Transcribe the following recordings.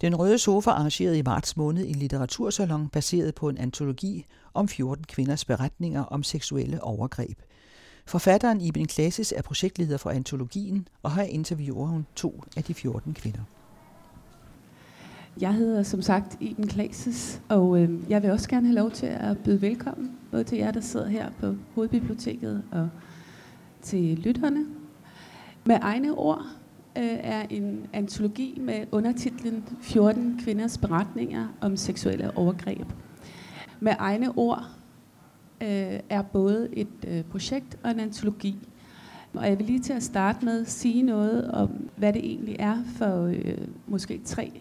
Den Røde Sofa arrangeret i marts måned en litteratursalon baseret på en antologi om 14 kvinders beretninger om seksuelle overgreb. Forfatteren Iben Klasis er projektleder for antologien, og her interviewer hun to af de 14 kvinder. Jeg hedder som sagt Iben Klasis, og øh, jeg vil også gerne have lov til at byde velkommen, både til jer, der sidder her på Hovedbiblioteket, og til lytterne. Med egne ord øh, er en antologi med undertitlen 14 kvinders beretninger om seksuelle overgreb. Med egne ord øh, er både et øh, projekt og en antologi. Og jeg vil lige til at starte med sige noget om, hvad det egentlig er for øh, måske tre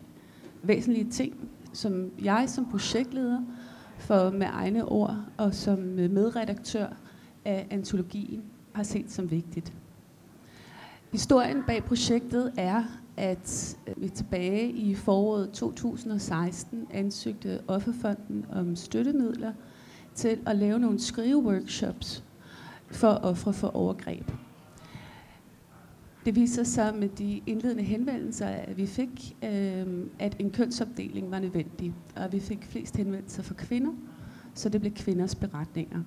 væsentlige ting, som jeg som projektleder for med egne ord og som medredaktør af antologien har set som vigtigt. Historien bag projektet er, at øh, vi tilbage i foråret 2016 ansøgte Offerfonden om støttemidler til at lave nogle skriveworkshops for ofre for overgreb. Det viser sig med de indledende henvendelser, at vi fik, øh, at en kønsopdeling var nødvendig, og vi fik flest henvendelser for kvinder, så det blev kvinders beretninger.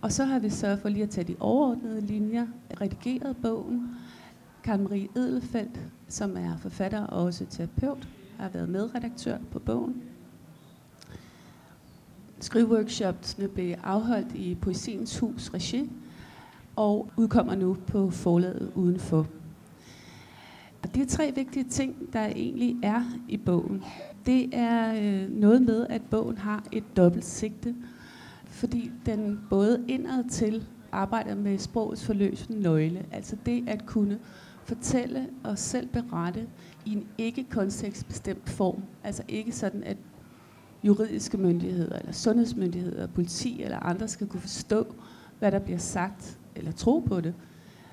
Og så har vi sørget for lige at tage de overordnede linjer, redigeret bogen. Karen Marie Edelfeldt, som er forfatter og også terapeut, har været medredaktør på bogen. Skriveworkshopsene blev afholdt i Poesiens Hus Regi, og udkommer nu på forlaget udenfor. Og de tre vigtige ting, der egentlig er i bogen, det er øh, noget med, at bogen har et dobbelt sigte, fordi den både indad til arbejder med sprogets forløsende nøgle, altså det at kunne fortælle og selv berette i en ikke kontekstbestemt form, altså ikke sådan, at juridiske myndigheder, eller sundhedsmyndigheder, politi eller andre skal kunne forstå, hvad der bliver sagt, eller tro på det,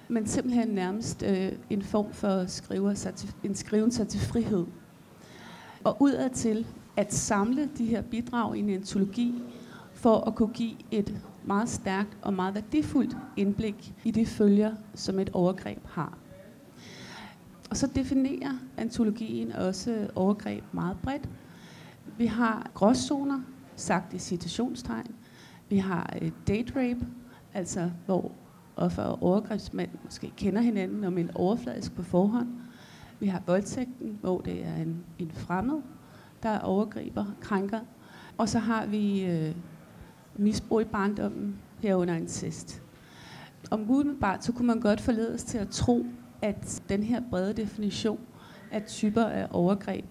men simpelthen nærmest øh, en form for skriver sig til, en skriven sig til frihed. Og udadtil at samle de her bidrag i en antologi, for at kunne give et meget stærkt og meget værdifuldt indblik i de følger, som et overgreb har. Og så definerer antologien også overgreb meget bredt. Vi har gråzoner, sagt i citationstegn. Vi har øh, date rape, altså hvor offer og overgrebsmænd måske kender hinanden om en overfladisk på forhånd. Vi har voldtægten, hvor det er en, en fremmed, der overgriber, krænker. Og så har vi øh, misbrug i barndommen, herunder incest. Om umiddelbart, så kunne man godt forledes til at tro, at den her brede definition af typer af overgreb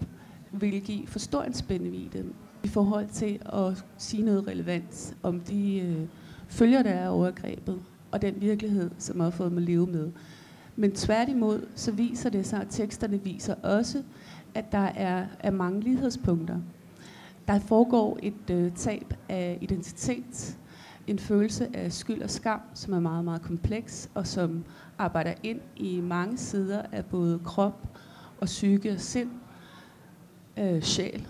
vil give for stor en spændvidde i forhold til at sige noget relevant om de øh, følger, der er overgrebet, og den virkelighed, som har fået mig leve med. Men tværtimod, så viser det sig, at teksterne viser også, at der er, er mange lighedspunkter. Der foregår et øh, tab af identitet, en følelse af skyld og skam, som er meget, meget kompleks, og som arbejder ind i mange sider af både krop og psyke og sind, øh, sjæl.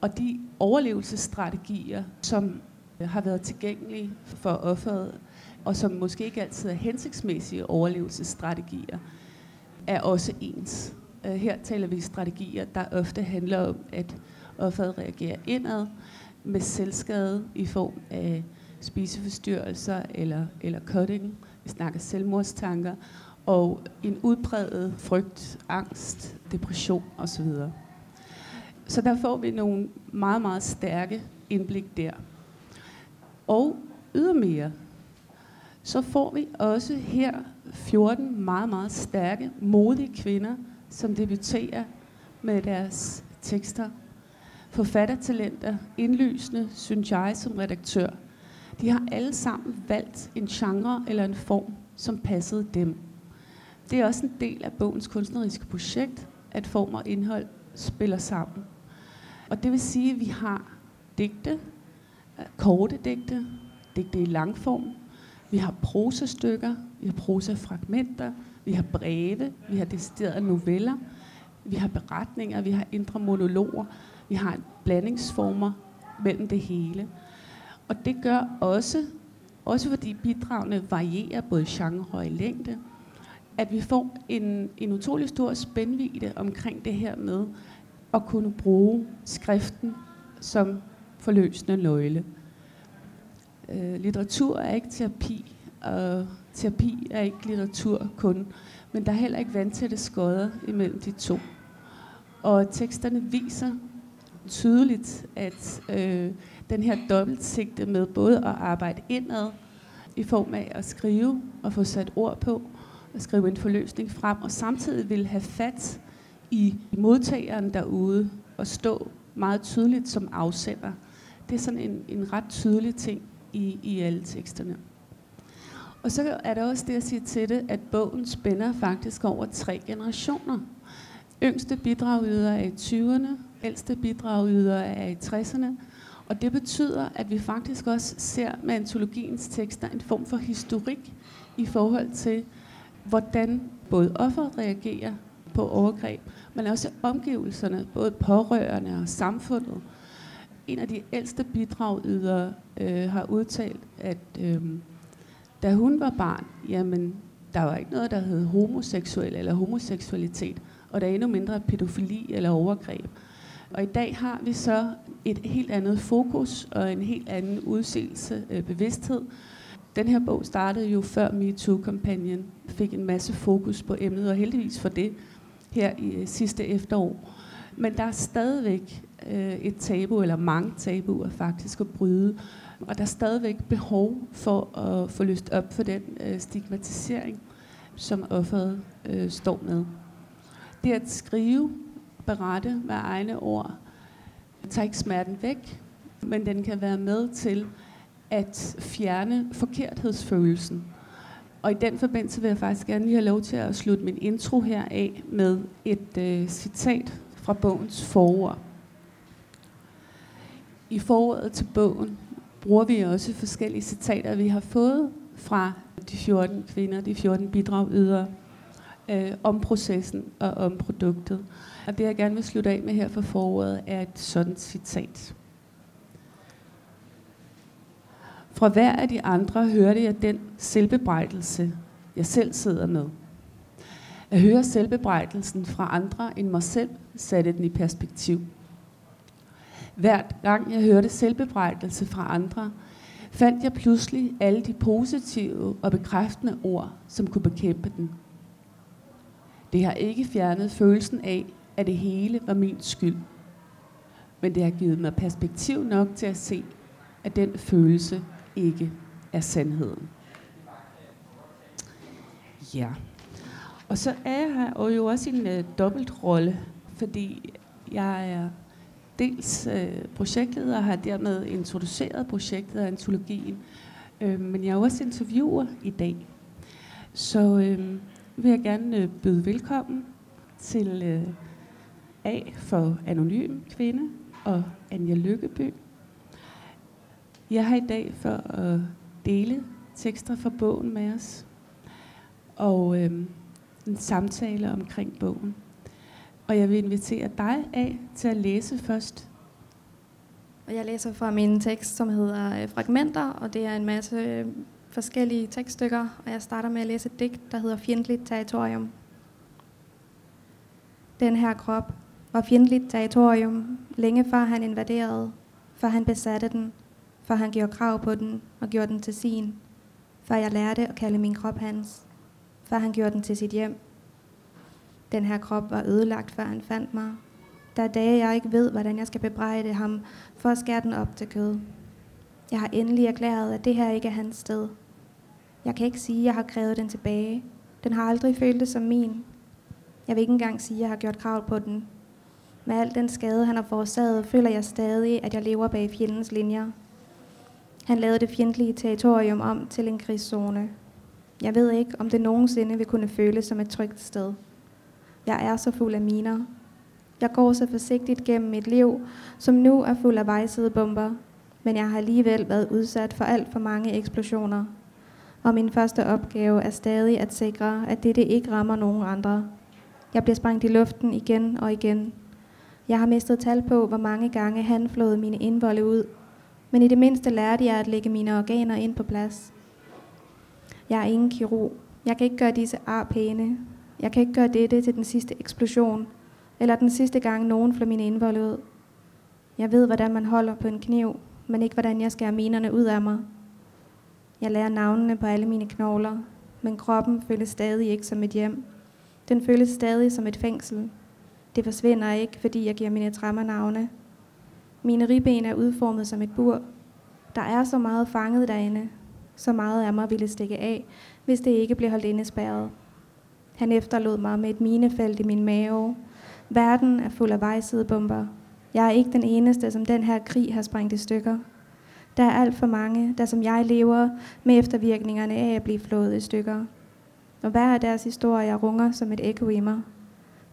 Og de overlevelsesstrategier, som øh, har været tilgængelige for offeret, og som måske ikke altid er hensigtsmæssige overlevelsesstrategier, er også ens. Øh, her taler vi strategier, der ofte handler om, at offeret reagerer indad med selvskade i form af spiseforstyrrelser eller, eller cutting. Vi snakker selvmordstanker og en udbredet frygt, angst, depression osv. Så der får vi nogle meget, meget stærke indblik der. Og ydermere, så får vi også her 14 meget, meget stærke, modige kvinder, som debuterer med deres tekster. Forfattertalenter, indlysende, synes jeg som redaktør. De har alle sammen valgt en genre eller en form, som passede dem. Det er også en del af bogens kunstneriske projekt, at form og indhold spiller sammen. Og det vil sige, at vi har digte, korte digte, digte i langform, vi har prosastykker, vi har prosafragmenter, vi har breve, vi har deciderede noveller, vi har beretninger, vi har indre monologer, vi har blandingsformer mellem det hele. Og det gør også, også fordi bidragene varierer både genre og i længde, at vi får en, en utrolig stor spændvidde omkring det her med at kunne bruge skriften som forløsende nøgle. Øh, litteratur er ikke terapi, og terapi er ikke litteratur kun, men der er heller ikke vandtætte skodder imellem de to. Og teksterne viser tydeligt, at øh, den her dobbeltsigte med både at arbejde indad i form af at skrive og få sat ord på, og skrive en forløsning frem, og samtidig vil have fat i modtageren derude og stå meget tydeligt som afsender. Det er sådan en, en ret tydelig ting i, i alle teksterne. Og så er der også det at sige til det, at bogen spænder faktisk over tre generationer. Yngste bidragyder er i 20'erne, ældste bidragyder er i 60'erne, og det betyder, at vi faktisk også ser med antologiens tekster en form for historik i forhold til, hvordan både offeret reagerer på overgreb, men også omgivelserne, både pårørende og samfundet. En af de ældste bidragydere øh, har udtalt, at øh, da hun var barn, jamen, der var ikke noget, der hed homoseksuel eller homoseksualitet, og der er endnu mindre pædofili eller overgreb. Og i dag har vi så et helt andet fokus og en helt anden udseelse, øh, bevidsthed. Den her bog startede jo før MeToo-kampagnen fik en masse fokus på emnet, og heldigvis for det her i øh, sidste efterår. Men der er stadigvæk øh, et tabu, eller mange tabuer faktisk at bryde. Og der er stadigvæk behov for at få løst op for den øh, stigmatisering, som offeret øh, står med. Det at skrive, berette med egne ord, tager ikke smerten væk, men den kan være med til at fjerne forkerthedsfølelsen. Og i den forbindelse vil jeg faktisk gerne lige have lov til at slutte min intro her af med et øh, citat fra bogens forord. I forordet til bogen bruger vi også forskellige citater, vi har fået fra de 14 kvinder, de 14 bidragydere, øh, om processen og om produktet. Og det jeg gerne vil slutte af med her for foråret er et sådan citat. Fra hver af de andre hørte jeg den selvbebrejdelse, jeg selv sidder med. At høre selvbebrejdelsen fra andre end mig selv, satte den i perspektiv. Hver gang jeg hørte selvbebrejdelse fra andre, fandt jeg pludselig alle de positive og bekræftende ord, som kunne bekæmpe den. Det har ikke fjernet følelsen af, at det hele var min skyld. Men det har givet mig perspektiv nok til at se, at den følelse ikke er sandheden. Ja. Og så er jeg her og jo også en øh, dobbeltrolle, fordi jeg er dels øh, projektleder og har dermed introduceret projektet og antologien, øh, men jeg er også interviewer i dag. Så øh, vil jeg gerne øh, byde velkommen til øh, A for Anonym Kvinde og Anja Lykkeby. Jeg har i dag for at dele tekster fra bogen med os, og øh, en samtale omkring bogen. Og jeg vil invitere dig af til at læse først. Og jeg læser fra min tekst, som hedder øh, Fragmenter, og det er en masse forskellige tekststykker. Og jeg starter med at læse et digt, der hedder Fjendtligt territorium. Den her krop var fjendtligt territorium, længe før han invaderede, før han besatte den, for han gjorde krav på den og gjorde den til sin, før jeg lærte at kalde min krop hans, før han gjorde den til sit hjem. Den her krop var ødelagt, før han fandt mig. Der er dage, jeg ikke ved, hvordan jeg skal bebrejde ham for at skære den op til kød. Jeg har endelig erklæret, at det her ikke er hans sted. Jeg kan ikke sige, at jeg har krævet den tilbage. Den har aldrig følt det som min. Jeg vil ikke engang sige, at jeg har gjort krav på den. Med al den skade, han har forårsaget, føler jeg stadig, at jeg lever bag fjendens linjer. Han lavede det fjendtlige territorium om til en krigszone. Jeg ved ikke, om det nogensinde vil kunne føles som et trygt sted. Jeg er så fuld af miner. Jeg går så forsigtigt gennem mit liv, som nu er fuld af vejsidebomber, men jeg har alligevel været udsat for alt for mange eksplosioner. Og min første opgave er stadig at sikre, at dette ikke rammer nogen andre. Jeg bliver sprængt i luften igen og igen. Jeg har mistet tal på, hvor mange gange han flåede mine indvolde ud, men i det mindste lærte jeg at lægge mine organer ind på plads. Jeg er ingen kirurg. Jeg kan ikke gøre disse ar pæne. Jeg kan ikke gøre dette til den sidste eksplosion, Eller den sidste gang nogen flår mine indvolde ud. Jeg ved, hvordan man holder på en kniv, men ikke hvordan jeg skærer minerne ud af mig. Jeg lærer navnene på alle mine knogler, men kroppen føles stadig ikke som et hjem. Den føles stadig som et fængsel. Det forsvinder ikke, fordi jeg giver mine trammer navne. Mine ribben er udformet som et bur. Der er så meget fanget derinde. Så meget af mig ville stikke af, hvis det ikke blev holdt indespærret. Han efterlod mig med et minefelt i min mave. Verden er fuld af vejsidebomber. Jeg er ikke den eneste, som den her krig har sprængt i stykker. Der er alt for mange, der som jeg lever med eftervirkningerne af at blive flået i stykker. Og hver af deres historier runger som et ekko i mig.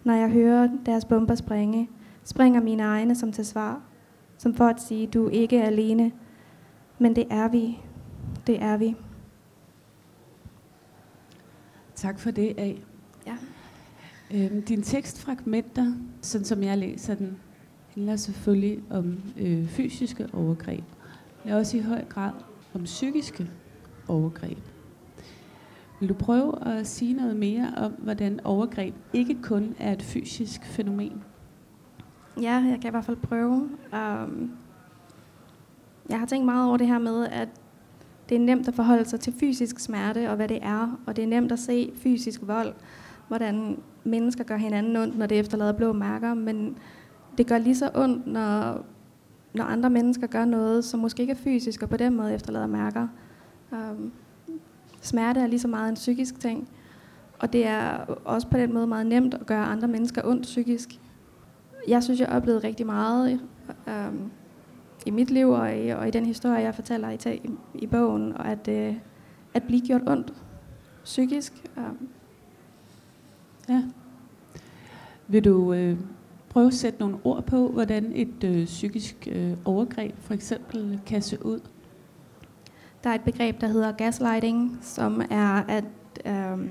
Når jeg hører deres bomber springe, springer mine egne som til svar. Som for at sige, du er ikke alene. Men det er vi. Det er vi. Tak for det, A. Ja. Øhm, din tekstfragmenter, sådan som jeg læser den, handler selvfølgelig om øh, fysiske overgreb, men også i høj grad om psykiske overgreb. Vil du prøve at sige noget mere om, hvordan overgreb ikke kun er et fysisk fænomen? Ja, jeg kan i hvert fald prøve. Um, jeg har tænkt meget over det her med, at det er nemt at forholde sig til fysisk smerte og hvad det er, og det er nemt at se fysisk vold, hvordan mennesker gør hinanden ondt, når det efterlader blå mærker, men det gør lige så ondt, når, når andre mennesker gør noget, som måske ikke er fysisk, og på den måde efterlader mærker. Um, smerte er lige så meget en psykisk ting, og det er også på den måde meget nemt at gøre andre mennesker ondt psykisk. Jeg synes, jeg oplevede rigtig meget um, i mit liv og i, og i den historie, jeg fortæller i, i, i bogen, og at, uh, at blive gjort ondt psykisk. Um. Ja. Vil du øh, prøve at sætte nogle ord på, hvordan et øh, psykisk øh, overgreb for eksempel kan se ud? Der er et begreb, der hedder gaslighting, som er at, øh,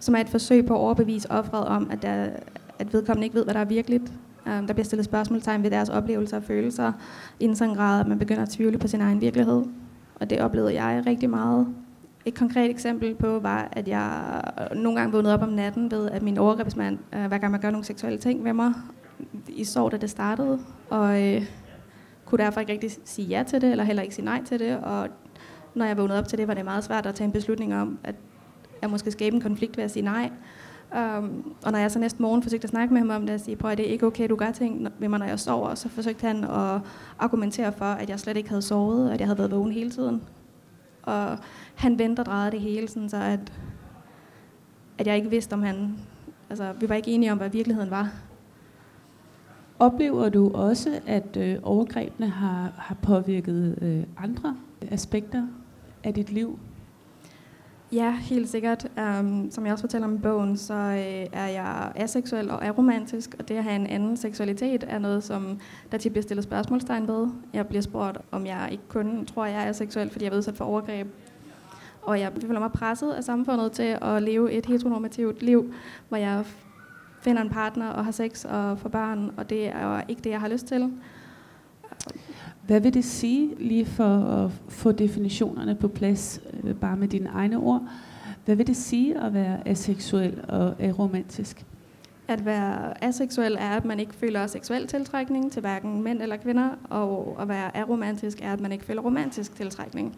som er et forsøg på at overbevise offeret om, at, der, at vedkommende ikke ved, hvad der er virkeligt. Um, der bliver stillet spørgsmålstegn ved deres oplevelser og følelser, i en sådan grad, at man begynder at tvivle på sin egen virkelighed. Og det oplevede jeg rigtig meget. Et konkret eksempel på var, at jeg øh, nogle gange vågnede op om natten ved, at min overgrebsmand, øh, hver gang man gør nogle seksuelle ting med mig, i sov, da det startede. Og øh, kunne derfor ikke rigtig sige ja til det, eller heller ikke sige nej til det. Og når jeg vågnede op til det, var det meget svært at tage en beslutning om, at jeg måske skabe en konflikt ved at sige nej. Um, og når jeg så næste morgen forsøgte at snakke med ham om det, og sige, prøv at det er ikke okay, du gør ting ved mig, når jeg sover, så forsøgte han at argumentere for, at jeg slet ikke havde sovet, og at jeg havde været vågen hele tiden. Og han vendte og drejede det hele, sådan så at, at jeg ikke vidste, om han... Altså, vi var ikke enige om, hvad virkeligheden var. Oplever du også, at øh, overgrebene har, har påvirket øh, andre aspekter af dit liv? Ja, helt sikkert. Um, som jeg også fortæller om i bogen, så øh, er jeg aseksuel og aromantisk, og det at have en anden seksualitet er noget, som der tit bliver stillet spørgsmålstegn ved. Jeg bliver spurgt, om jeg ikke kun tror, jeg er seksuel, fordi jeg er udsat for overgreb. Og jeg føler mig presset af samfundet til at leve et heteronormativt liv, hvor jeg finder en partner og har sex og får børn, og det er jo ikke det, jeg har lyst til. Hvad vil det sige, lige for at få definitionerne på plads, øh, bare med dine egne ord, hvad vil det sige at være aseksuel og aromantisk? At være aseksuel er, at man ikke føler seksuel tiltrækning til hverken mænd eller kvinder, og at være aromantisk er, at man ikke føler romantisk tiltrækning.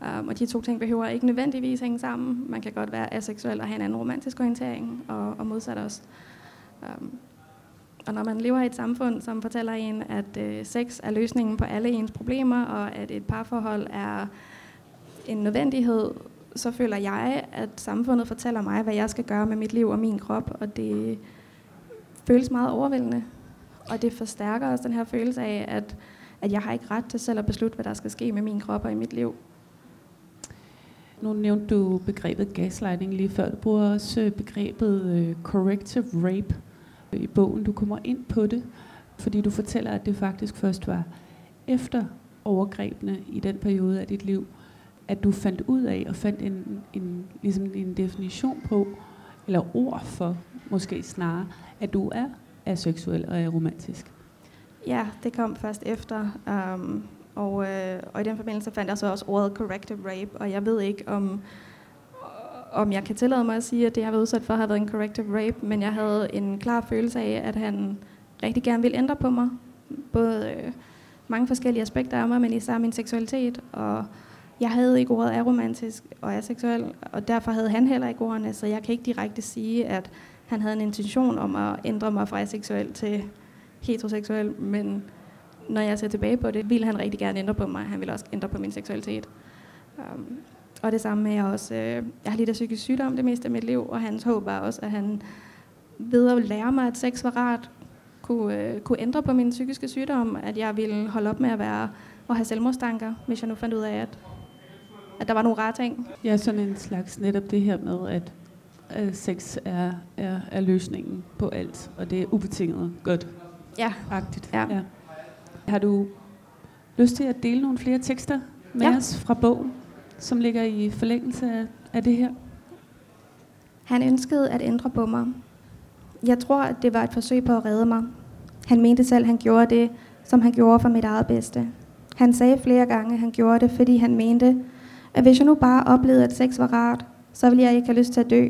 Um, og de to ting behøver ikke nødvendigvis hænge sammen. Man kan godt være aseksuel og have en anden romantisk orientering, og, og modsat også. Um, og når man lever i et samfund, som fortæller en, at øh, sex er løsningen på alle ens problemer, og at et parforhold er en nødvendighed, så føler jeg, at samfundet fortæller mig, hvad jeg skal gøre med mit liv og min krop, og det føles meget overvældende. Og det forstærker også den her følelse af, at, at jeg har ikke ret til selv at beslutte, hvad der skal ske med min krop og i mit liv. Nu nævnte du begrebet gaslighting lige før. Du bruger også øh, begrebet uh, corrective rape øh, i bogen. Du kommer ind på det, fordi du fortæller, at det faktisk først var efter overgrebene i den periode af dit liv, at du fandt ud af og fandt en, en, ligesom en definition på, eller ord for, måske snarere, at du er aseksuel og er romantisk. Ja, det kom først efter. Um, og, øh, og i den forbindelse fandt jeg så også ordet corrective rape, og jeg ved ikke om, om jeg kan tillade mig at sige, at det, jeg har været udsat for, har været en corrective rape, men jeg havde en klar følelse af, at han rigtig gerne ville ændre på mig. Både øh, mange forskellige aspekter af mig, men især min seksualitet. Og jeg havde ikke ordet aromantisk og aseksuel, og derfor havde han heller ikke ordene, så jeg kan ikke direkte sige, at han havde en intention om at ændre mig fra aseksuel til heteroseksuel, men når jeg ser tilbage på det, ville han rigtig gerne ændre på mig. Han ville også ændre på min seksualitet. Um, og det samme med, at jeg også, øh, jeg har lidt af psykisk sygdom det meste af mit liv, og hans håb var også, at han ved at lære mig, at sex var rart, kunne, øh, kunne ændre på min psykiske sygdom, at jeg ville holde op med at være og have selvmordstanker, hvis jeg nu fandt ud af, at, at der var nogle rare ting. Ja, sådan en slags netop det her med, at, at sex er, er, er løsningen på alt, og det er ubetinget godt. Ja. Agtigt. Ja. ja. Har du lyst til at dele nogle flere tekster med Ja. os fra bogen, som ligger i forlængelse af, af det her? Han ønskede at ændre på mig. Jeg tror, at det var et forsøg på at redde mig. Han mente selv, at han gjorde det, som han gjorde for mit eget bedste. Han sagde flere gange, at han gjorde det, fordi han mente, at hvis jeg nu bare oplevede, at sex var rart, så ville jeg ikke have lyst til at dø.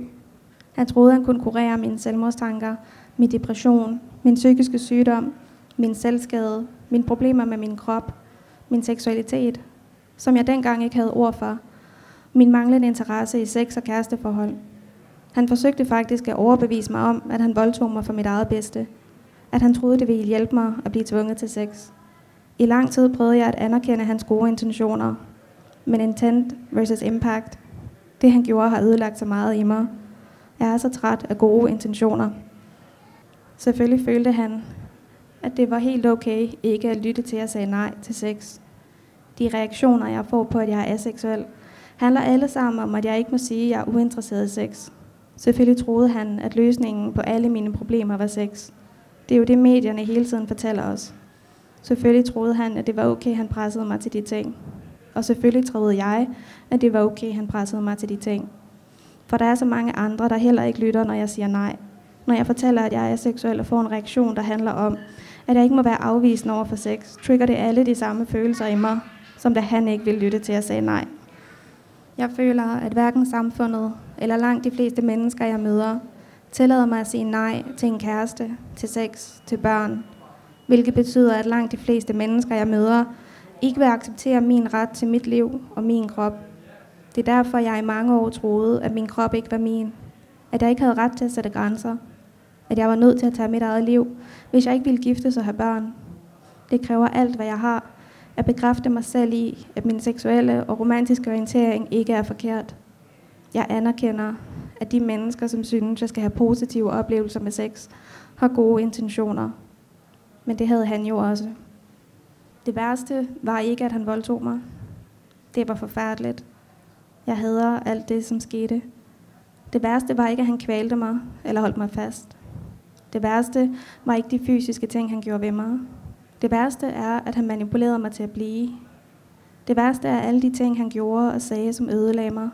Han troede, han kunne kurere mine selvmordstanker, min depression, min psykiske sygdom, min selvskade, mine problemer med min krop, min seksualitet, som jeg dengang ikke havde ord for, min manglende interesse i sex og kæresteforhold. Han forsøgte faktisk at overbevise mig om, at han voldtog mig for mit eget bedste. At han troede, det ville hjælpe mig at blive tvunget til sex. I lang tid prøvede jeg at anerkende hans gode intentioner. Men intent versus impact. Det han gjorde har ødelagt så meget i mig. Jeg er så træt af gode intentioner. Selvfølgelig følte han, at det var helt okay ikke at lytte til, at jeg sagde nej til sex. De reaktioner, jeg får på, at jeg er aseksuel, handler alle sammen om, at jeg ikke må sige, at jeg er uinteresseret i sex. Selvfølgelig troede han, at løsningen på alle mine problemer var sex. Det er jo det, medierne hele tiden fortæller os. Selvfølgelig troede han, at det var okay, han pressede mig til de ting. Og selvfølgelig troede jeg, at det var okay, han pressede mig til de ting. For der er så mange andre, der heller ikke lytter, når jeg siger nej. Når jeg fortæller, at jeg er seksuel og får en reaktion, der handler om, at jeg ikke må være afvisende over for sex, trigger det alle de samme følelser i mig, som da han ikke ville lytte til, at jeg nej. Jeg føler, at hverken samfundet eller langt de fleste mennesker, jeg møder, tillader mig at sige nej til en kæreste, til sex, til børn. Hvilket betyder, at langt de fleste mennesker, jeg møder, ikke vil acceptere min ret til mit liv og min krop. Det er derfor, jeg i mange år troede, at min krop ikke var min. At jeg ikke havde ret til at sætte grænser. At jeg var nødt til at tage mit eget liv, hvis jeg ikke ville giftes og have børn. Det kræver alt, hvad jeg har, at bekræfte mig selv i, at min seksuelle og romantiske orientering ikke er forkert. Jeg anerkender, at de mennesker, som synes, jeg skal have positive oplevelser med sex, har gode intentioner. Men det havde han jo også. Det værste var ikke, at han voldtog mig. Det var forfærdeligt. Jeg hader alt det, som skete. Det værste var ikke, at han kvalte mig eller holdt mig fast. Det værste var ikke de fysiske ting, han gjorde ved mig. Det værste er, at han manipulerede mig til at blive. Det værste er alle de ting, han gjorde og sagde, som ødelagde mig.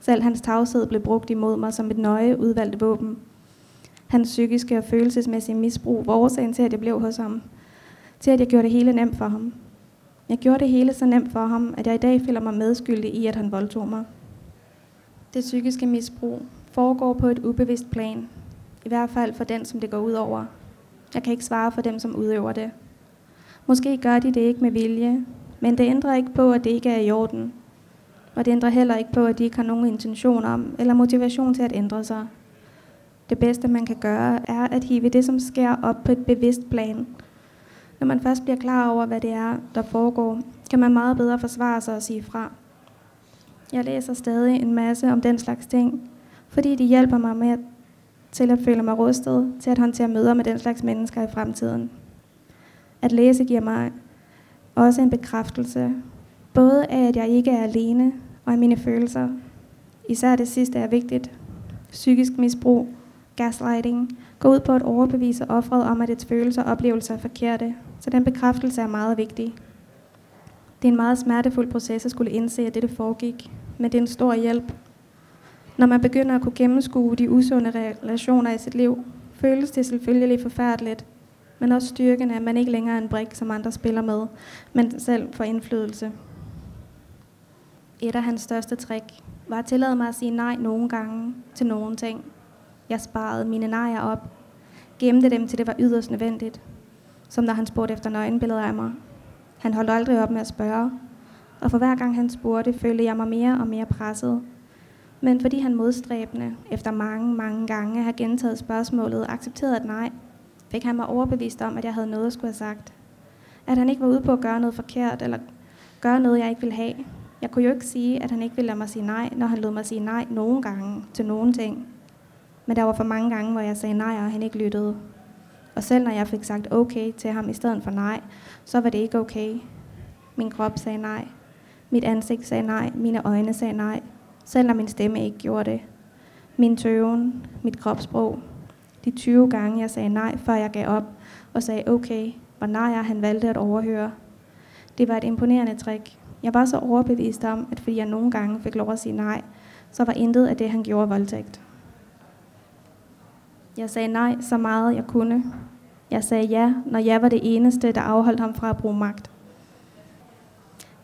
Selv hans tavshed blev brugt imod mig som et nøje udvalgt våben. Hans psykiske og følelsesmæssige misbrug var årsagen til, at jeg blev hos ham. Til at jeg gjorde det hele nemt for ham. Jeg gjorde det hele så nemt for ham, at jeg i dag føler mig medskyldig i, at han voldtog mig. Det psykiske misbrug foregår på et ubevidst plan. I hvert fald for den, som det går ud over. Jeg kan ikke svare for dem, som udøver det. Måske gør de det ikke med vilje, men det ændrer ikke på, at det ikke er i orden. Og det ændrer heller ikke på, at de ikke har nogen intention om eller motivation til at ændre sig. Det bedste, man kan gøre, er at hive det, som sker op på et bevidst plan. Når man først bliver klar over, hvad det er, der foregår, kan man meget bedre forsvare sig og sige fra. Jeg læser stadig en masse om den slags ting, fordi de hjælper mig med at, til at føle mig rustet til at håndtere møder med den slags mennesker i fremtiden. At læse giver mig også en bekræftelse, både af, at jeg ikke er alene, og af mine følelser. Især det sidste er vigtigt. Psykisk misbrug, gaslighting, går ud på at overbevise offeret om, at dets følelser og oplevelser er forkerte, så den bekræftelse er meget vigtig. Det er en meget smertefuld proces at skulle indse, at dette foregik, men det er en stor hjælp. Når man begynder at kunne gennemskue de usunde relationer i sit liv, føles det selvfølgelig forfærdeligt, men også styrken er, at man ikke længere er en brik, som andre spiller med, men selv får indflydelse. Et af hans største trick var at tillade mig at sige nej nogle gange til nogle ting. Jeg sparede mine nejer op, gemte dem til det var yderst nødvendigt, som når han spurgte efter nøgenbilleder af mig. Han holdt aldrig op med at spørge, og for hver gang han spurgte, følte jeg mig mere og mere presset. Men fordi han modstræbende, efter mange, mange gange har gentaget spørgsmålet og accepteret et nej, fik han mig overbevist om, at jeg havde noget at skulle have sagt. At han ikke var ude på at gøre noget forkert, eller gøre noget, jeg ikke ville have. Jeg kunne jo ikke sige, at han ikke ville lade mig sige nej, når han lod mig sige nej nogle gange til nogle ting. Men der var for mange gange, hvor jeg sagde nej, og han ikke lyttede. Og selv når jeg fik sagt okay til ham i stedet for nej, så var det ikke okay. Min krop sagde nej. Mit ansigt sagde nej. Mine øjne sagde nej. Selv når min stemme ikke gjorde det. Min tøven, mit kropssprog. De 20 gange, jeg sagde nej, før jeg gav op og sagde okay, hvor nej, han valgte at overhøre. Det var et imponerende trick. Jeg var så overbevist om, at fordi jeg nogle gange fik lov at sige nej, så var intet af det, han gjorde voldtægt. Jeg sagde nej så meget jeg kunne. Jeg sagde ja, når jeg var det eneste, der afholdt ham fra at bruge magt.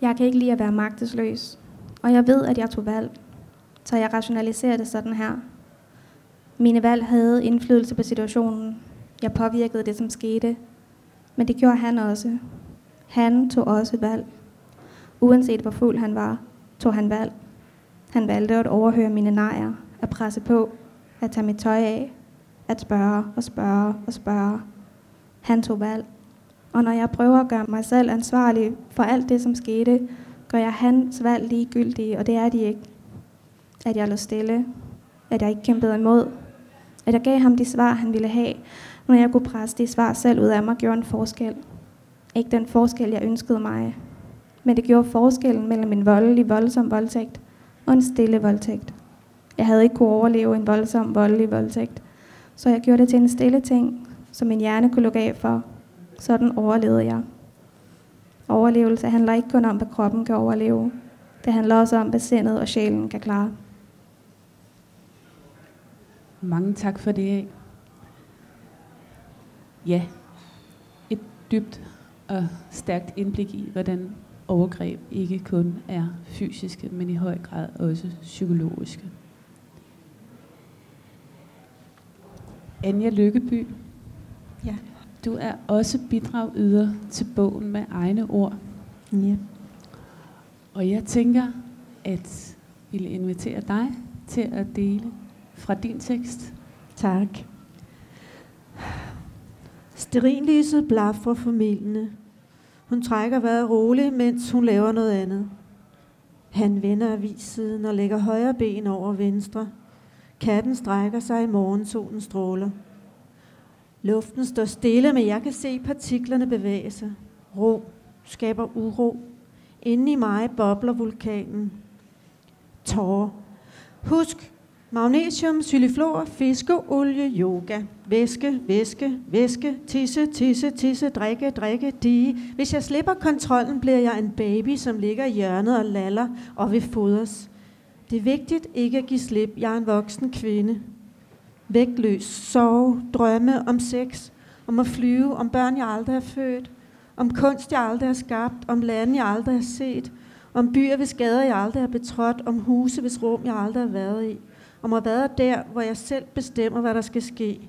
Jeg kan ikke lide at være magtesløs, og jeg ved, at jeg tog valg, så jeg rationaliserer det sådan her. Mine valg havde indflydelse på situationen. Jeg påvirkede det, som skete. Men det gjorde han også. Han tog også valg. Uanset hvor fuld han var, tog han valg. Han valgte at overhøre mine nejer, at presse på, at tage mit tøj af, at spørge og spørge og spørge. Han tog valg. Og når jeg prøver at gøre mig selv ansvarlig for alt det, som skete, gør jeg hans valg ligegyldige, og det er de ikke. At jeg lå stille, at jeg ikke kæmpede imod, at jeg gav ham de svar, han ville have, når jeg kunne presse de svar selv ud af mig, gjorde en forskel. Ikke den forskel, jeg ønskede mig, men det gjorde forskellen mellem en voldelig, voldsom voldtægt og en stille voldtægt. Jeg havde ikke kunne overleve en voldsom, voldelig voldtægt, så jeg gjorde det til en stille ting, som min hjerne kunne lukke af for. Sådan overlevede jeg. Overlevelse handler ikke kun om, hvad kroppen kan overleve. Det handler også om, hvad sindet og sjælen kan klare. Mange tak for det. Ja, et dybt og stærkt indblik i, hvordan overgreb ikke kun er fysiske, men i høj grad også psykologiske. Anja Lykkeby, ja. du er også bidragyder til bogen med egne ord. Ja. Og jeg tænker, at vi vil invitere dig til at dele fra din tekst. Tak. Sterinlyset blaffer familierne. Hun trækker vejret roligt, mens hun laver noget andet. Han vender avissiden og lægger højre ben over venstre. Katten strækker sig i morgensolens stråler. Luften står stille, men jeg kan se partiklerne bevæge sig. Ro skaber uro. Inde i mig bobler vulkanen. Tårer. Husk, Magnesium, syliflor, fiskeolie, yoga. Væske, væske, væske, tisse, tisse, tisse, drikke, drikke, dige. Hvis jeg slipper kontrollen, bliver jeg en baby, som ligger i hjørnet og laller og vil fodres. Det er vigtigt ikke at give slip. Jeg er en voksen kvinde. Vægtløs, sove, drømme om sex, om at flyve, om børn, jeg aldrig har født, om kunst, jeg aldrig har skabt, om lande, jeg aldrig har set, om byer, hvis gader, jeg aldrig har betrådt, om huse, hvis rum, jeg aldrig har været i om at være der, hvor jeg selv bestemmer, hvad der skal ske.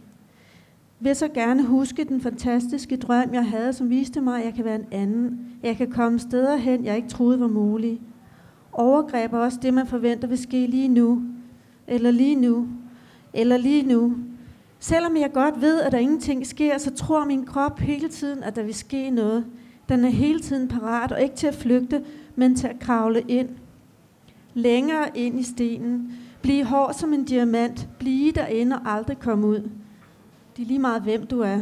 Vil så gerne huske den fantastiske drøm, jeg havde, som viste mig, at jeg kan være en anden. Jeg kan komme steder hen, jeg ikke troede var mulige. Overgreb er også det, man forventer vil ske lige nu. Eller lige nu. Eller lige nu. Selvom jeg godt ved, at der ingenting sker, så tror min krop hele tiden, at der vil ske noget. Den er hele tiden parat, og ikke til at flygte, men til at kravle ind. Længere ind i stenen, Bliv hård som en diamant. Blive derinde og aldrig komme ud. Det er lige meget, hvem du er.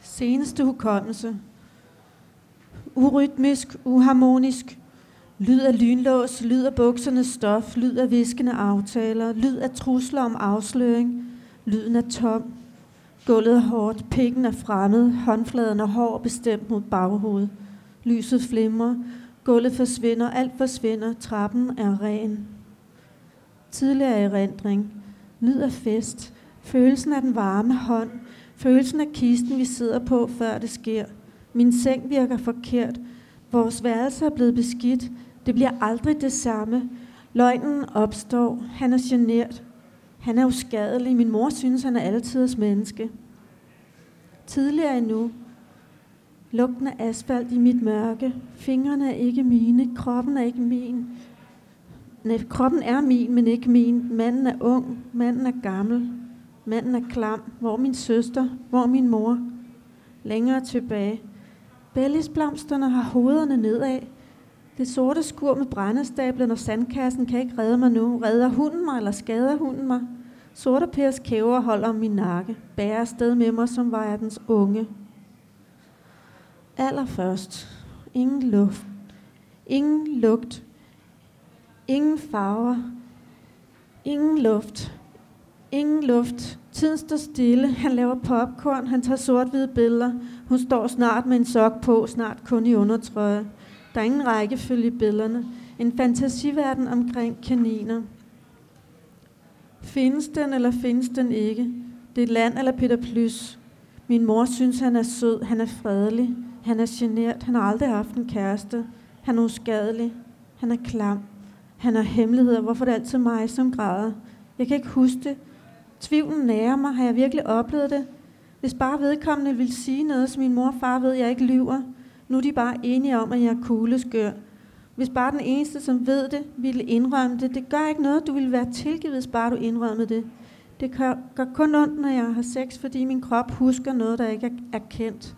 Seneste hukommelse. Urytmisk, uharmonisk. Lyd af lynlås, lyd af buksernes stof, lyd af viskende aftaler, lyd af trusler om afsløring, lyden er tom. Gulvet er hårdt, pikken er fremmed, håndfladen er hård bestemt mod baghovedet. Lyset flimrer, Gulvet forsvinder, alt forsvinder, trappen er ren. Tidligere erindring, Nyd af fest, følelsen af den varme hånd, følelsen af kisten, vi sidder på, før det sker. Min seng virker forkert, vores værelse er blevet beskidt, Det bliver aldrig det samme. Løgnen opstår. Han er genert. Han er uskadelig. Min mor synes, han er altidens menneske. Tidligere endnu. Lugten af asfalt i mit mørke. Fingrene er ikke mine. Kroppen er ikke min. Nej, kroppen er min, men ikke min. Manden er ung. Manden er gammel. Manden er klam. Hvor min søster? Hvor min mor? Længere tilbage. Bællisblomsterne har hovederne nedad. Det sorte skur med brændestablen og sandkassen kan ikke redde mig nu. Redder hunden mig, eller skader hunden mig? Sorte Pers kæver holder om min nakke. Bærer sted med mig, som var jeg dens unge. Allerførst. Ingen luft. Ingen lugt. Ingen farver. Ingen luft. Ingen luft. Tiden står stille. Han laver popcorn. Han tager sort-hvide billeder. Hun står snart med en sok på, snart kun i undertrøje. Der er ingen rækkefølge i billederne. En fantasiverden omkring kaniner. Findes den, eller findes den ikke? Det er land eller Peter Plys. Min mor synes, han er sød, han er fredelig, han er genert, han har aldrig haft en kæreste. Han er uskadelig, han er klam, han har hemmeligheder. Hvorfor er det altid mig, som græder? Jeg kan ikke huske det. Tvivlen nærer mig. Har jeg virkelig oplevet det? Hvis bare vedkommende vil sige noget, som min mor og far ved, jeg ikke lyver. Nu er de bare enige om, at jeg er kugleskør. Hvis bare den eneste, som ved det, ville indrømme det, det gør ikke noget. Du vil være tilgivet, hvis bare du indrømmede det. Det gør kun ondt, når jeg har sex, fordi min krop husker noget, der ikke er kendt.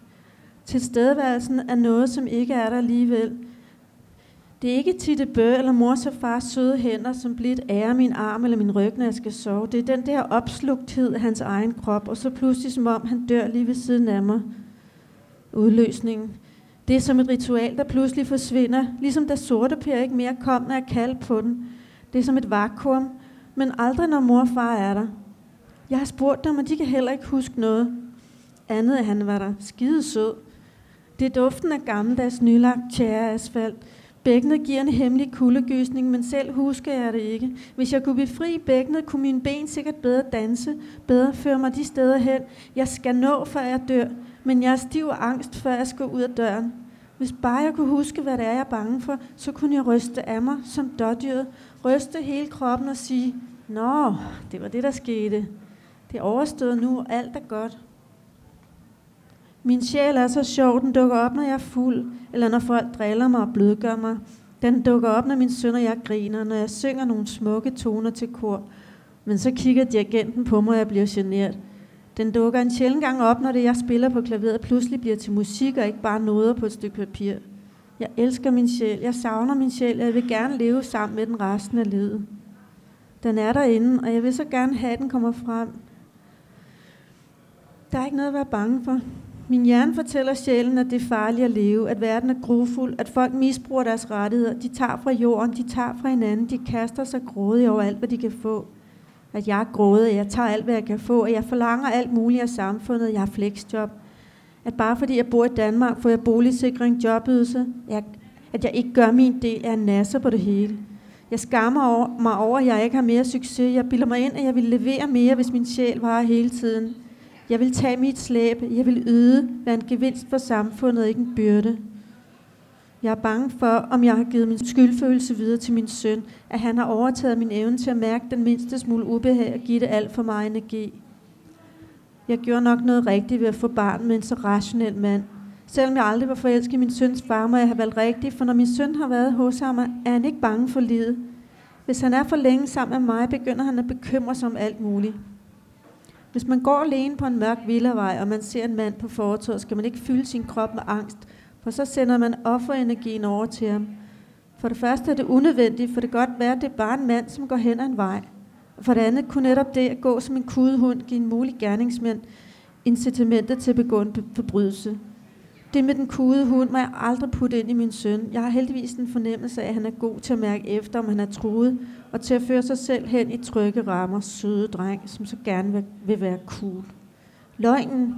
Tilstedeværelsen er noget, som ikke er der alligevel. Det er ikke Titte Bø eller mors og fars søde hænder, som bliver et ære min arm eller min ryg, når jeg skal sove. Det er den der opslugthed af hans egen krop, og så pludselig som om han dør lige ved siden af mig. Udløsningen. Det er som et ritual, der pludselig forsvinder, ligesom da sorte per ikke mere kom, når jeg kaldte på den. Det er som et vakuum, men aldrig når mor og far er der. Jeg har spurgt dem, og de kan heller ikke huske noget. Andet af han var der skide sød. Det er duften af gammeldags nylagt tjæreasfalt. Bækkenet giver en hemmelig kuldegysning, men selv husker jeg det ikke. Hvis jeg kunne befri bækkenet, kunne mine ben sikkert bedre danse, bedre føre mig de steder hen. Jeg skal nå, før jeg dør, men jeg er stiv og angst, før jeg skal ud af døren. Hvis bare jeg kunne huske, hvad det er, jeg er bange for, så kunne jeg ryste af mig som dårdyret, ryste hele kroppen og sige, Nå, det var det, der skete. Det er overstået nu, og alt er godt. Min sjæl er så sjov, den dukker op, når jeg er fuld, eller når folk driller mig og blødgør mig. Den dukker op, når min søn og jeg griner, når jeg synger nogle smukke toner til kor. Men så kigger dirigenten på mig, og jeg bliver generet. Den dukker en sjældent gang op, når det, jeg spiller på klaveret, pludselig bliver til musik og ikke bare noder på et stykke papir. Jeg elsker min sjæl, jeg savner min sjæl, og jeg vil gerne leve sammen med den resten af livet. Den er derinde, og jeg vil så gerne have, at den kommer frem. Der er ikke noget at være bange for. Min hjerne fortæller sjælen, at det er farligt at leve, at verden er grufuld, at folk misbruger deres rettigheder, de tager fra jorden, de tager fra hinanden, de kaster sig grådigt over alt, hvad de kan få. At jeg er grådig, jeg tager alt, hvad jeg kan få, at jeg forlanger alt muligt af samfundet, jeg har flexjob. At bare fordi jeg bor i Danmark, får jeg boligsikring, jobydelse, at jeg ikke gør min del af en nasser på det hele. Jeg skammer over, mig over, at jeg ikke har mere succes. Jeg bilder mig ind, at jeg ville levere mere, hvis min sjæl var hele tiden. Jeg vil tage mit slæb. Jeg vil yde, være en gevinst for samfundet ikke en byrde. Jeg er bange for, om jeg har givet min skyldfølelse videre til min søn, at han har overtaget min evne til at mærke den mindste smule ubehag og give det alt for meget energi. Jeg gjorde nok noget rigtigt ved at få barn med en så rationel mand. Selvom jeg aldrig var forelsket i min søns far, må jeg have valgt rigtigt, for når min søn har været hos ham, er han ikke bange for livet. Hvis han er for længe sammen med mig, begynder han at bekymre sig om alt muligt. Hvis man går alene på en mørk villavej, og man ser en mand på fortovet, skal man ikke fylde sin krop med angst, for så sender man offerenergien over til ham. For det første er det unødvendigt, for det kan godt være, at det er bare en mand, som går hen ad en vej. Og for det andet kunne netop det at gå som en kudehund give en mulig gerningsmand incitamentet til at begå en forbrydelse. Det med den kude hund må jeg aldrig putte ind i min søn. Jeg har heldigvis en fornemmelse af, at han er god til at mærke efter, om han er truet, og til at føre sig selv hen i trygge rammer, søde dreng, som så gerne vil, vil være cool. Løgnen.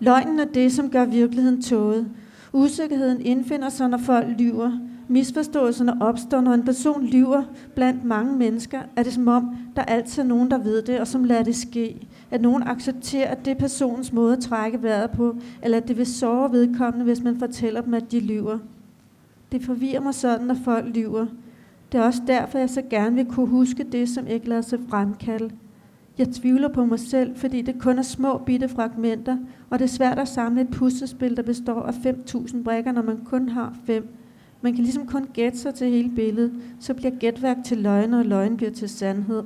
Løgnen er det, som gør virkeligheden tåget. Usikkerheden indfinder sig, når folk lyver. Misforståelserne opstår, når en person lyver blandt mange mennesker, er det som om, der altid er nogen, der ved det, og som lader det ske. At nogen accepterer, at det er personens måde at trække vejret på, eller at det vil såre vedkommende, hvis man fortæller dem, at de lyver. Det forvirrer mig sådan, når folk lyver. Det er også derfor, jeg så gerne vil kunne huske det, som ikke lader sig fremkalde. Jeg tvivler på mig selv, fordi det kun er små bitte fragmenter, og det er svært at samle et puslespil, der består af 5.000 brikker, når man kun har fem. Man kan ligesom kun gætte sig til hele billedet, så bliver gætværk til løgn, og løgn bliver til sandhed.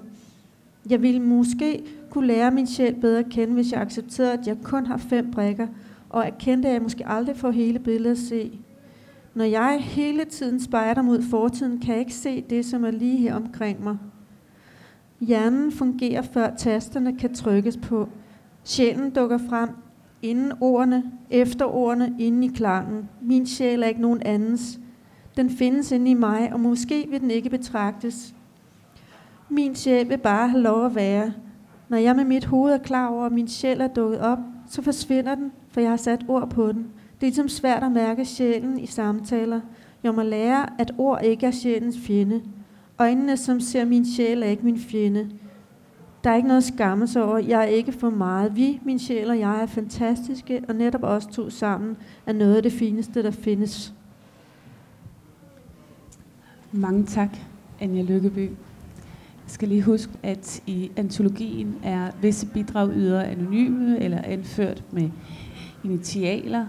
Jeg ville måske kunne lære min sjæl bedre at kende, hvis jeg accepterede, at jeg kun har fem brikker, og erkendte, at jeg måske aldrig får hele billedet at se. Når jeg hele tiden spejder mod fortiden, kan jeg ikke se det, som er lige her omkring mig. Hjernen fungerer, før tasterne kan trykkes på. Sjælen dukker frem inden ordene, efter ordene, inden i klangen. Min sjæl er ikke nogen andens. Den findes inde i mig, og måske vil den ikke betragtes. Min sjæl vil bare have lov at være. Når jeg med mit hoved er klar over, at min sjæl er dukket op, så forsvinder den, for jeg har sat ord på den. Det er ligesom svært at mærke sjælen i samtaler. Jeg må lære, at ord ikke er sjælens fjende. Øjnene, som ser min sjæl, er ikke min fjende. Der er ikke noget skamme sig over. Jeg er ikke for meget. Vi, min sjæl og jeg, er fantastiske, og netop os to sammen er noget af det fineste, der findes. Mange tak, Anja Lykkeby. Jeg skal lige huske, at i antologien er visse bidragydere anonyme eller anført med initialer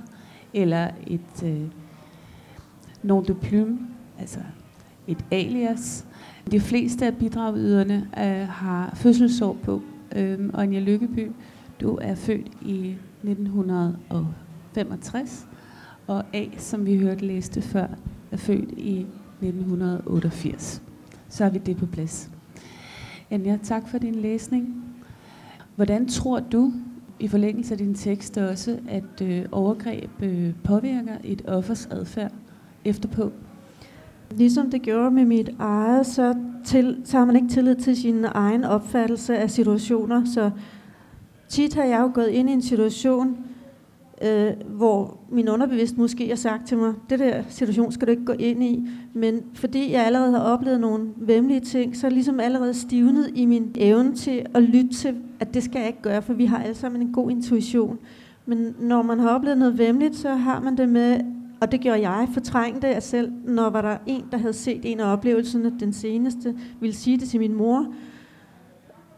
eller et øh, nom de plume, altså et alias. De fleste af bidragyderne øh, har fødselsår på, øh, og Anja Lykkeby, du er født i 1965, og A, som vi hørte læste før, er født i 1988. Så har vi det på plads. Anja, tak for din læsning. Hvordan tror du, i forlængelse af din tekst også, at øh, overgreb øh, påvirker et offers adfærd efterpå? Ligesom det gjorde med mit eget, så, til, så har man ikke tillid til sin egen opfattelse af situationer. Så tit har jeg jo gået ind i en situation, øh, hvor min underbevidst måske har sagt til mig, det der situation skal du ikke gå ind i. Men fordi jeg allerede har oplevet nogle vemmelige ting, så er jeg ligesom allerede stivnet i min evne til at lytte til, at det skal jeg ikke gøre, for vi har alle sammen en god intuition. Men når man har oplevet noget vemmeligt, så har man det med, og det gjorde jeg, fortrængte jeg selv, når var der en, der havde set en af oplevelserne, den seneste, ville sige det til min mor,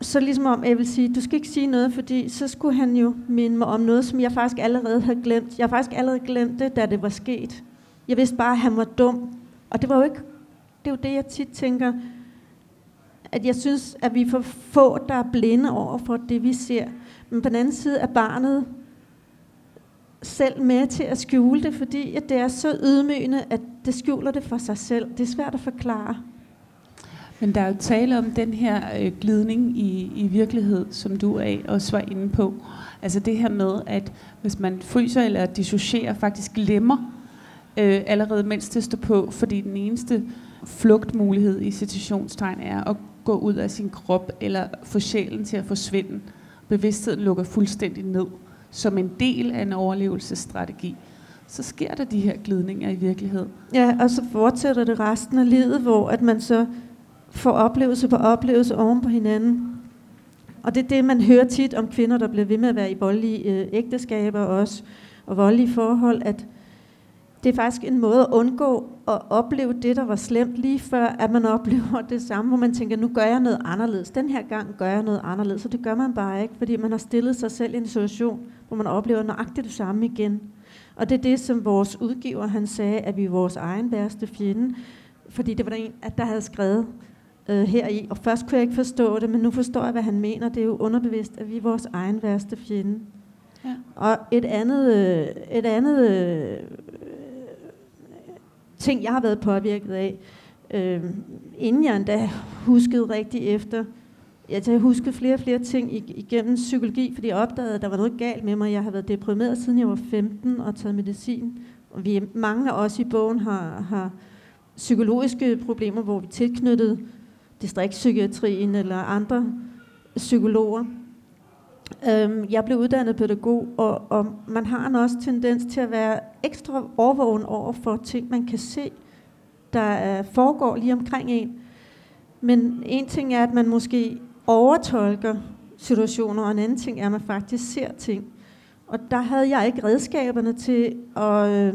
så ligesom om, jeg vil sige, du skal ikke sige noget, fordi så skulle han jo minde mig om noget, som jeg faktisk allerede havde glemt. Jeg har faktisk allerede glemt det, da det var sket. Jeg vidste bare, at han var dum. Og det var jo ikke, det er jo det, jeg tit tænker, at jeg synes, at vi er for få, der er blinde over for det, vi ser. Men på den anden side er barnet selv med til at skjule det, fordi at det er så ydmygende, at det skjuler det for sig selv. Det er svært at forklare. Men der er jo tale om den her øh, glidning i, i virkelighed, som du af også var inde på. Altså det her med, at hvis man fryser eller dissocierer, faktisk glemmer øh, allerede mens det står på, fordi den eneste flugtmulighed i situationstegn er at gå ud af sin krop eller få sjælen til at forsvinde. Bevidstheden lukker fuldstændig ned som en del af en overlevelsesstrategi så sker der de her glidninger i virkelighed. Ja, og så fortsætter det resten af livet, hvor at man så får oplevelse på oplevelse oven på hinanden. Og det er det, man hører tit om kvinder, der bliver ved med at være i voldelige øh, ægteskaber også, og voldelige forhold, at det er faktisk en måde at undgå at opleve det, der var slemt lige før, at man oplever det samme, hvor man tænker, nu gør jeg noget anderledes. Den her gang gør jeg noget anderledes, så det gør man bare ikke, fordi man har stillet sig selv i en situation, hvor man oplever nøjagtigt det samme igen. Og det er det, som vores udgiver han sagde, at vi er vores egen værste fjende, fordi det var der en, at der havde skrevet, øh, her i. Og først kunne jeg ikke forstå det, men nu forstår jeg, hvad han mener. Det er jo underbevidst, at vi er vores egen værste fjende. Ja. Og et andet, øh, et andet øh, ting, jeg har været påvirket af, øh, inden jeg endda huskede rigtig efter, jeg huskede flere og flere ting igennem psykologi, fordi jeg opdagede, at der var noget galt med mig. Jeg har været deprimeret siden jeg var 15 og taget medicin. Og vi, mange af os i bogen har, har psykologiske problemer, hvor vi tilknyttede distriktspsykiatrien eller andre psykologer. Øhm, jeg blev uddannet pædagog, og, og man har en også tendens til at være ekstra overvågen over for ting, man kan se, der øh, foregår lige omkring en. Men en ting er, at man måske overtolker situationer, og en anden ting er, at man faktisk ser ting. Og der havde jeg ikke redskaberne til at øh,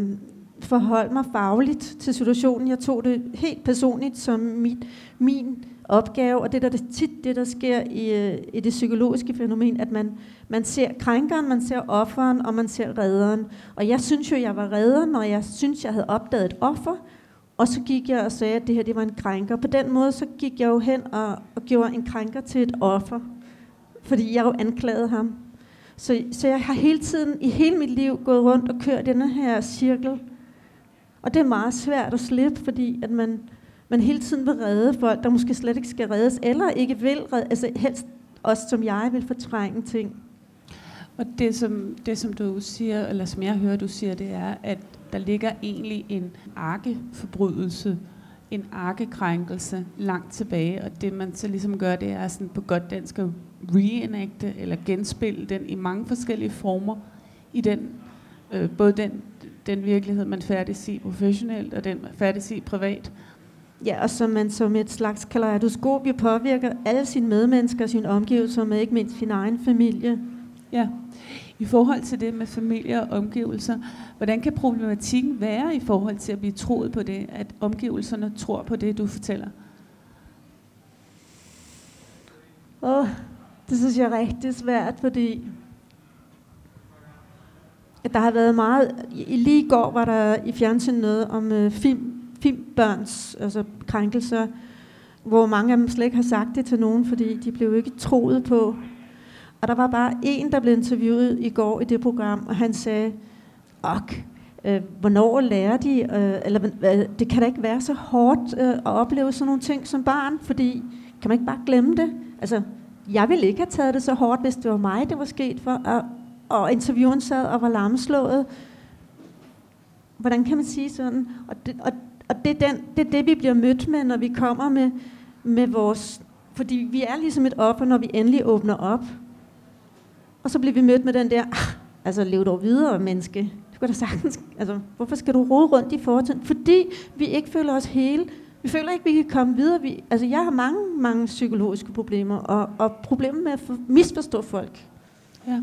forholde mig fagligt til situationen. Jeg tog det helt personligt som mit, min opgave, og det der tit det, der sker i, øh, i det psykologiske fænomen, at man, man ser krænkeren, man ser offeren, og man ser redderen. Og jeg synes jo, jeg var redder, når jeg synes, jeg havde opdaget et offer, og så gik jeg og sagde, at det her det var en krænker. På den måde, så gik jeg jo hen og, og gjorde en krænker til et offer, fordi jeg jo anklagede ham. Så, så jeg har hele tiden, i hele mit liv, gået rundt og kørt denne her cirkel. Og det er meget svært at slippe, fordi at man, man hele tiden vil redde folk, der måske slet ikke skal reddes, eller ikke vil redde, altså helst også som jeg vil fortrænge ting. Og det som, det, som du siger, eller som jeg hører, du siger, det er, at der ligger egentlig en arkeforbrydelse, en arkekrænkelse langt tilbage, og det man så ligesom gør, det er sådan på godt dansk at reenacte eller genspille den i mange forskellige former i den, øh, både den, den virkelighed, man færdes i professionelt, og den man færdes i privat. Ja, og som man som et slags kaleidoskop påvirker alle sine medmennesker og sine omgivelser, med ikke mindst sin egen familie. Ja. I forhold til det med familie og omgivelser, hvordan kan problematikken være i forhold til at blive troet på det, at omgivelserne tror på det, du fortæller? Åh, oh, det synes jeg er rigtig svært, fordi at der har været meget... Lige i går var der i fjernsyn noget om øh, film, filmbørns altså krænkelser, hvor mange af dem slet ikke har sagt det til nogen, fordi de blev ikke troet på. Og der var bare en, der blev interviewet i går i det program, og han sagde, ok, øh, hvornår lærer de, øh, eller øh, det kan da ikke være så hårdt øh, at opleve sådan nogle ting som barn, fordi kan man ikke bare glemme det? Altså, jeg ville ikke have taget det så hårdt, hvis det var mig, det var sket for, og, og intervieweren sad og var lamslået. Hvordan kan man sige sådan? Og det, og, og det, er den, det er det, vi bliver mødt med, når vi kommer med, med vores... Fordi vi er ligesom et offer, når vi endelig åbner op. Og så bliver vi mødt med den der, ah, altså lev dog videre, menneske. Du kan da sagtens, altså, hvorfor skal du rode rundt i fortiden? Fordi vi ikke føler os hele. Vi føler ikke, vi kan komme videre. Vi, altså, jeg har mange, mange psykologiske problemer, og, og problemer med at misforstå folk. Ja.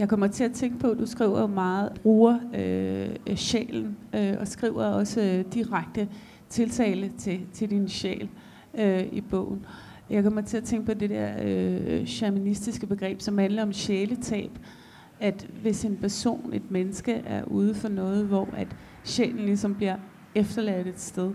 Jeg kommer til at tænke på, at du skriver meget, bruger øh, sjælen, øh, og skriver også øh, direkte tiltale til, til din sjæl øh, i bogen. Jeg kommer til at tænke på det der øh, shamanistiske begreb, som handler om sjæletab. At hvis en person, et menneske, er ude for noget, hvor at sjælen ligesom bliver efterladt et sted.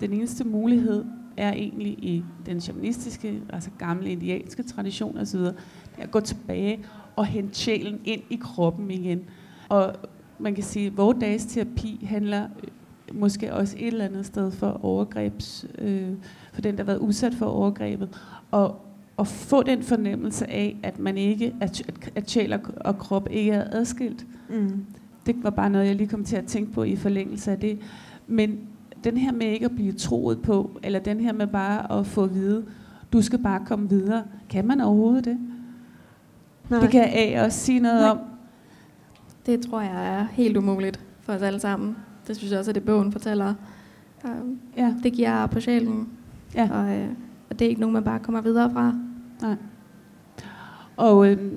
Den eneste mulighed er egentlig i den shamanistiske, altså gamle indianske tradition osv., det er at gå tilbage og hente sjælen ind i kroppen igen. Og man kan sige, at vores dages terapi handler øh, måske også et eller andet sted for overgrebs, øh, for den, der har været udsat for overgrebet, og, og få den fornemmelse af, at man ikke, at, at sjæl og, og krop ikke er adskilt. Mm. Det var bare noget, jeg lige kom til at tænke på i forlængelse af det. Men den her med ikke at blive troet på, eller den her med bare at få at vide, du skal bare komme videre, kan man overhovedet det? Nej. Det kan A også sige noget Nej. om. Det tror jeg er helt umuligt for os alle sammen. Det synes jeg også, at det bogen fortæller. Um, ja. Det giver på sjælen. Ja. Og, øh, og det er ikke nogen, man bare kommer videre fra. Nej. Og øh,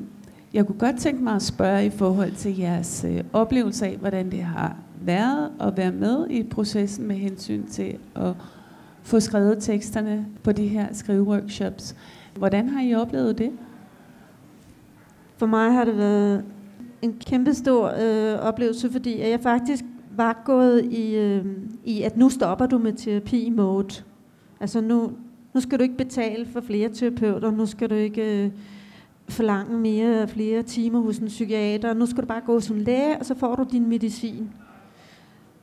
jeg kunne godt tænke mig at spørge i forhold til jeres øh, oplevelse af, hvordan det har været at være med i processen med hensyn til at få skrevet teksterne på de her skriveworkshops. Hvordan har I oplevet det? For mig har det været en kæmpe stor øh, oplevelse, fordi jeg faktisk var gået i, øh, i, at nu stopper du med terapi-mode. Altså nu, nu skal du ikke betale for flere terapeuter, nu skal du ikke øh, forlange mere flere timer hos en psykiater, nu skal du bare gå som læge, og så får du din medicin.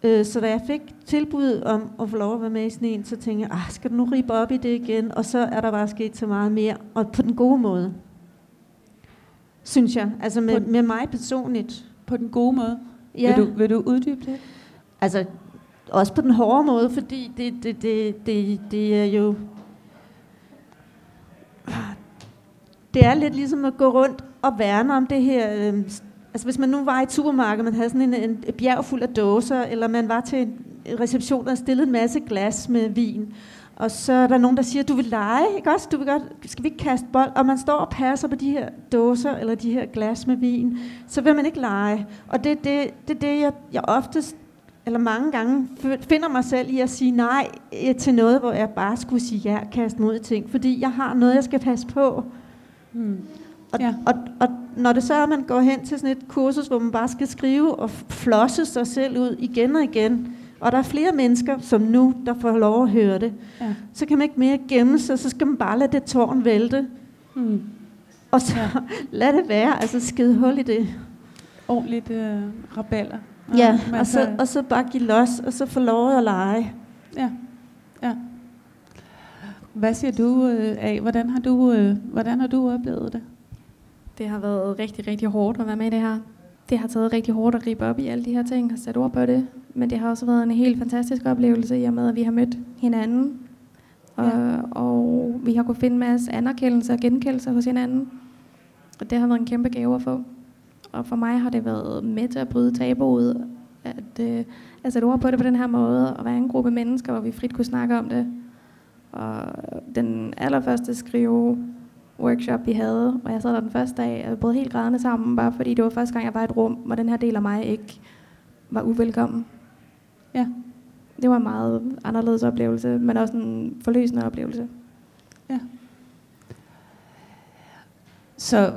Øh, så da jeg fik tilbud om at få lov at være med i sådan en, så tænkte jeg, ah, skal du nu ribe op i det igen? Og så er der bare sket så meget mere, og på den gode måde. Synes jeg. Altså med, på, med mig personligt. På den gode måde? Ja. Vil du, vil du uddybe det? Altså, også på den hårde måde, fordi det, det, det, det, det er jo... Det er lidt ligesom at gå rundt og værne om det her... Øh, altså hvis man nu var i et supermarked, man havde sådan en, en bjerg fuld af dåser, eller man var til en reception og stillede en masse glas med vin, Og så er der nogen, der siger, du vil lege, ikke også? Du vil godt, skal vi ikke kaste bold? Og man står og passer på de her dåser, eller de her glas med vin, så vil man ikke lege. Og det er det, det, det jeg, jeg oftest, eller mange gange, finder mig selv i at sige nej eh, til noget, hvor jeg bare skulle sige ja, kaste mod ting. Fordi jeg har noget, jeg skal passe på. Hmm. Og, ja. og, og når det så er, at man går hen til sådan et kursus, hvor man bare skal skrive og flosse sig selv ud igen og igen, og der er flere mennesker, som nu, der får lov at høre det, ja. så kan man ikke mere gemme sig, så skal man bare lade det tårn vælte. Hmm. Og så ja. lad det være, altså skide hul i det. Ordentligt øh, raballer. Ja, og så, og så bare give los, og så få lov at lege. Ja, ja. Hvad siger du øh, af? Hvordan har du, øh, hvordan har du oplevet det? Det har været rigtig, rigtig hårdt at være med i det her. Det har taget rigtig hårdt at gribe op i alle de her ting og sætte ord på det. Men det har også været en helt fantastisk oplevelse i og med, at vi har mødt hinanden. Og, ja. og vi har kunnet finde en masse anerkendelse og genkendelse hos hinanden. Og det har været en kæmpe gave at få. Og for mig har det været med til at bryde tabuet. At, øh, at sætte ord på det på den her måde. Og være en gruppe mennesker, hvor vi frit kunne snakke om det. Og den allerførste skrive workshop, vi havde, og jeg sad der den første dag, og både helt grædende sammen, bare fordi det var første gang, jeg var i et rum, hvor den her del af mig ikke var uvelkommen. Ja. Det var en meget anderledes oplevelse, men også en forløsende oplevelse. Ja. Så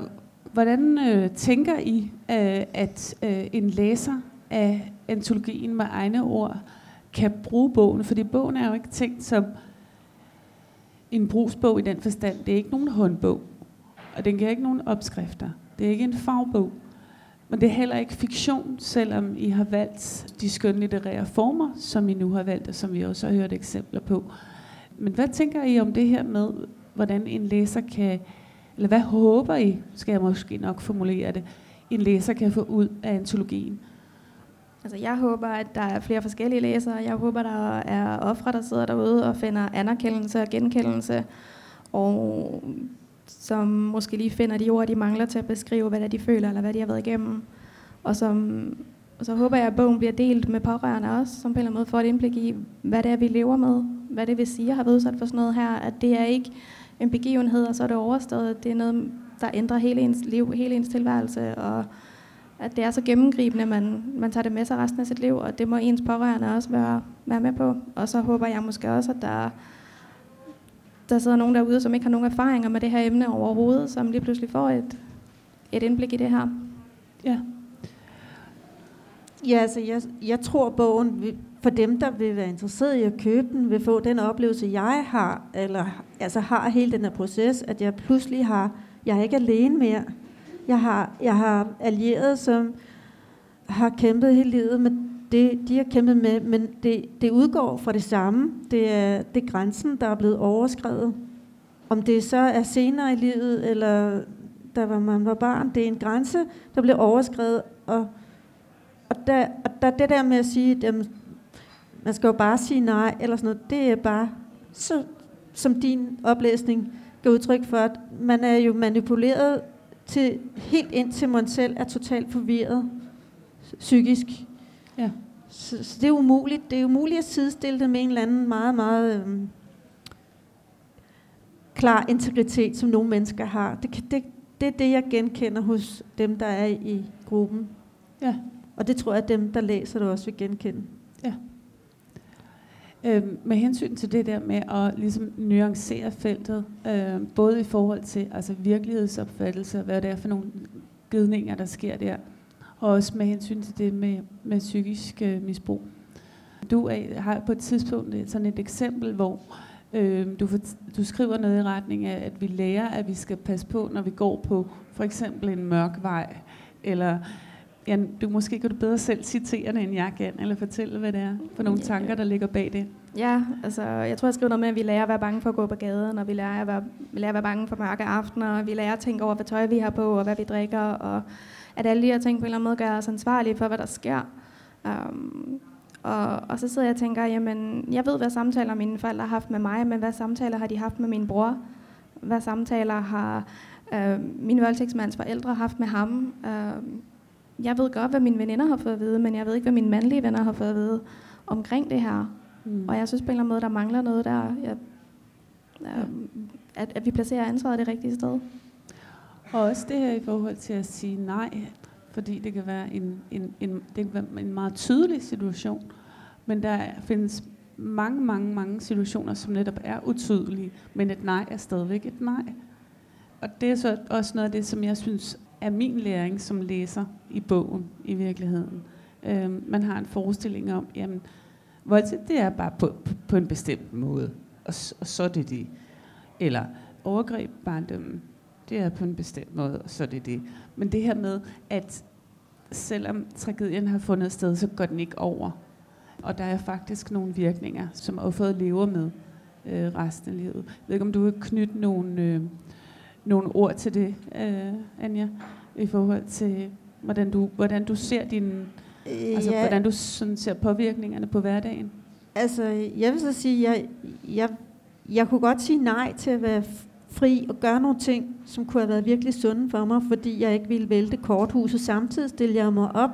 hvordan øh, tænker I, øh, at øh, en læser af antologien med egne ord kan bruge bogen? Fordi bogen er jo ikke tænkt som en brugsbog i den forstand. Det er ikke nogen håndbog, og den giver ikke nogen opskrifter. Det er ikke en fagbog. Men det er heller ikke fiktion, selvom I har valgt de skønlitterære former, som I nu har valgt, og som vi også har hørt eksempler på. Men hvad tænker I om det her med, hvordan en læser kan, eller hvad håber I, skal jeg måske nok formulere det, en læser kan få ud af antologien? Altså, jeg håber, at der er flere forskellige læsere. Jeg håber, der er ofre, der sidder derude og finder anerkendelse og genkendelse, og som måske lige finder de ord, de mangler til at beskrive, hvad det er, de føler, eller hvad de har været igennem. Og, som, og så håber jeg, at bogen bliver delt med pårørende også, som på en eller anden måde får et indblik i, hvad det er, vi lever med. Hvad det vil sige at have været udsat for sådan noget her. At det er ikke en begivenhed, og så er det overstået. Det er noget, der ændrer hele ens liv, hele ens tilværelse, og at det er så gennemgribende, at man, man tager det med sig resten af sit liv, og det må ens pårørende også være, være med på. Og så håber jeg måske også, at der, der sidder nogen derude, som ikke har nogen erfaringer med det her emne overhovedet, som lige pludselig får et, et indblik i det her. Ja. Ja, altså jeg, jeg tror bogen, for dem, der vil være interesseret i at købe den, vil få den oplevelse, jeg har, eller altså har hele den her proces, at jeg pludselig har, jeg er ikke alene mere. Jeg har, jeg har allieret, som har kæmpet hele livet med det, de har kæmpet med, men det, det udgår fra det samme. Det er, det er grænsen, der er blevet overskrevet. Om det så er senere i livet, eller da var man var barn, det er en grænse, der bliver overskrevet. Og, og, der, og der, det der med at sige, at man skal jo bare sige nej, eller sådan noget, det er bare, så, som din oplæsning gør udtryk for, at man er jo manipuleret til helt ind til man selv er totalt forvirret psykisk. Ja. Så, så det er umuligt. Det er umuligt at sidestille det med en eller anden meget, meget øhm, klar integritet, som nogle mennesker har. Det, det, det er det, jeg genkender hos dem, der er i gruppen. Ja. Og det tror jeg, at dem, der læser det, også vil genkende. Ja. Øh, med hensyn til det der med at ligesom nuancere feltet, øh, både i forhold til altså virkelighedsopfattelse, hvad det er for nogle gidninger, der sker der, og også med hensyn til det med, med psykisk øh, misbrug. Du er, har på et tidspunkt sådan et eksempel, hvor øh, du, for, du skriver noget i retning af, at vi lærer, at vi skal passe på, når vi går på for eksempel en mørk vej, eller ja, du måske kan du bedre selv citere det, end jeg kan, eller fortælle, hvad det er for nogle tanker, der ligger bag det. Ja, altså, jeg tror, jeg skriver noget med, at vi lærer at være bange for at gå på gaden, og vi lærer at være, vi lærer at være bange for mørke aftener, og vi lærer at tænke over, hvad tøj vi har på, og hvad vi drikker, og at alle de her ting på en eller anden måde gør os ansvarlige for, hvad der sker. Um, og, og så sidder jeg og tænker, jamen, jeg ved, hvad samtaler mine forældre har haft med mig, men hvad samtaler har de haft med min bror? Hvad samtaler har øh, min voldtægtsmands forældre haft med ham? Øh, jeg ved godt, hvad mine veninder har fået at vide, men jeg ved ikke, hvad mine mandlige venner har fået at vide omkring det her. Mm. Og jeg synes på en eller anden måde, der mangler noget der. Jeg, ja, at, at vi placerer ansvaret det rigtige sted. Og også det her i forhold til at sige nej, fordi det kan være en, en, en, det kan være en meget tydelig situation, men der findes mange, mange, mange situationer, som netop er utydelige, men et nej er stadigvæk et nej. Og det er så også noget af det, som jeg synes er min læring som læser i bogen i virkeligheden. Øhm, man har en forestilling om, jamen, voldtægt det er bare på, på, på en bestemt måde, og, og så er det det. Eller overgreb barndommen, det er på en bestemt måde, og så er det det. Men det her med, at selvom tragedien har fundet sted, så går den ikke over. Og der er faktisk nogle virkninger, som offeret lever med øh, resten af livet. Jeg ved ikke, om du vil knytte nogle, øh, nogle ord til det, øh, Anja, i forhold til, hvordan du, hvordan du ser din, øh, altså, ja. hvordan du sådan ser påvirkningerne på hverdagen. Altså, jeg vil så sige, jeg, jeg, jeg kunne godt sige nej til at være fri og gøre nogle ting, som kunne have været virkelig sunde for mig, fordi jeg ikke ville vælte korthuset. Samtidig stillede jeg mig op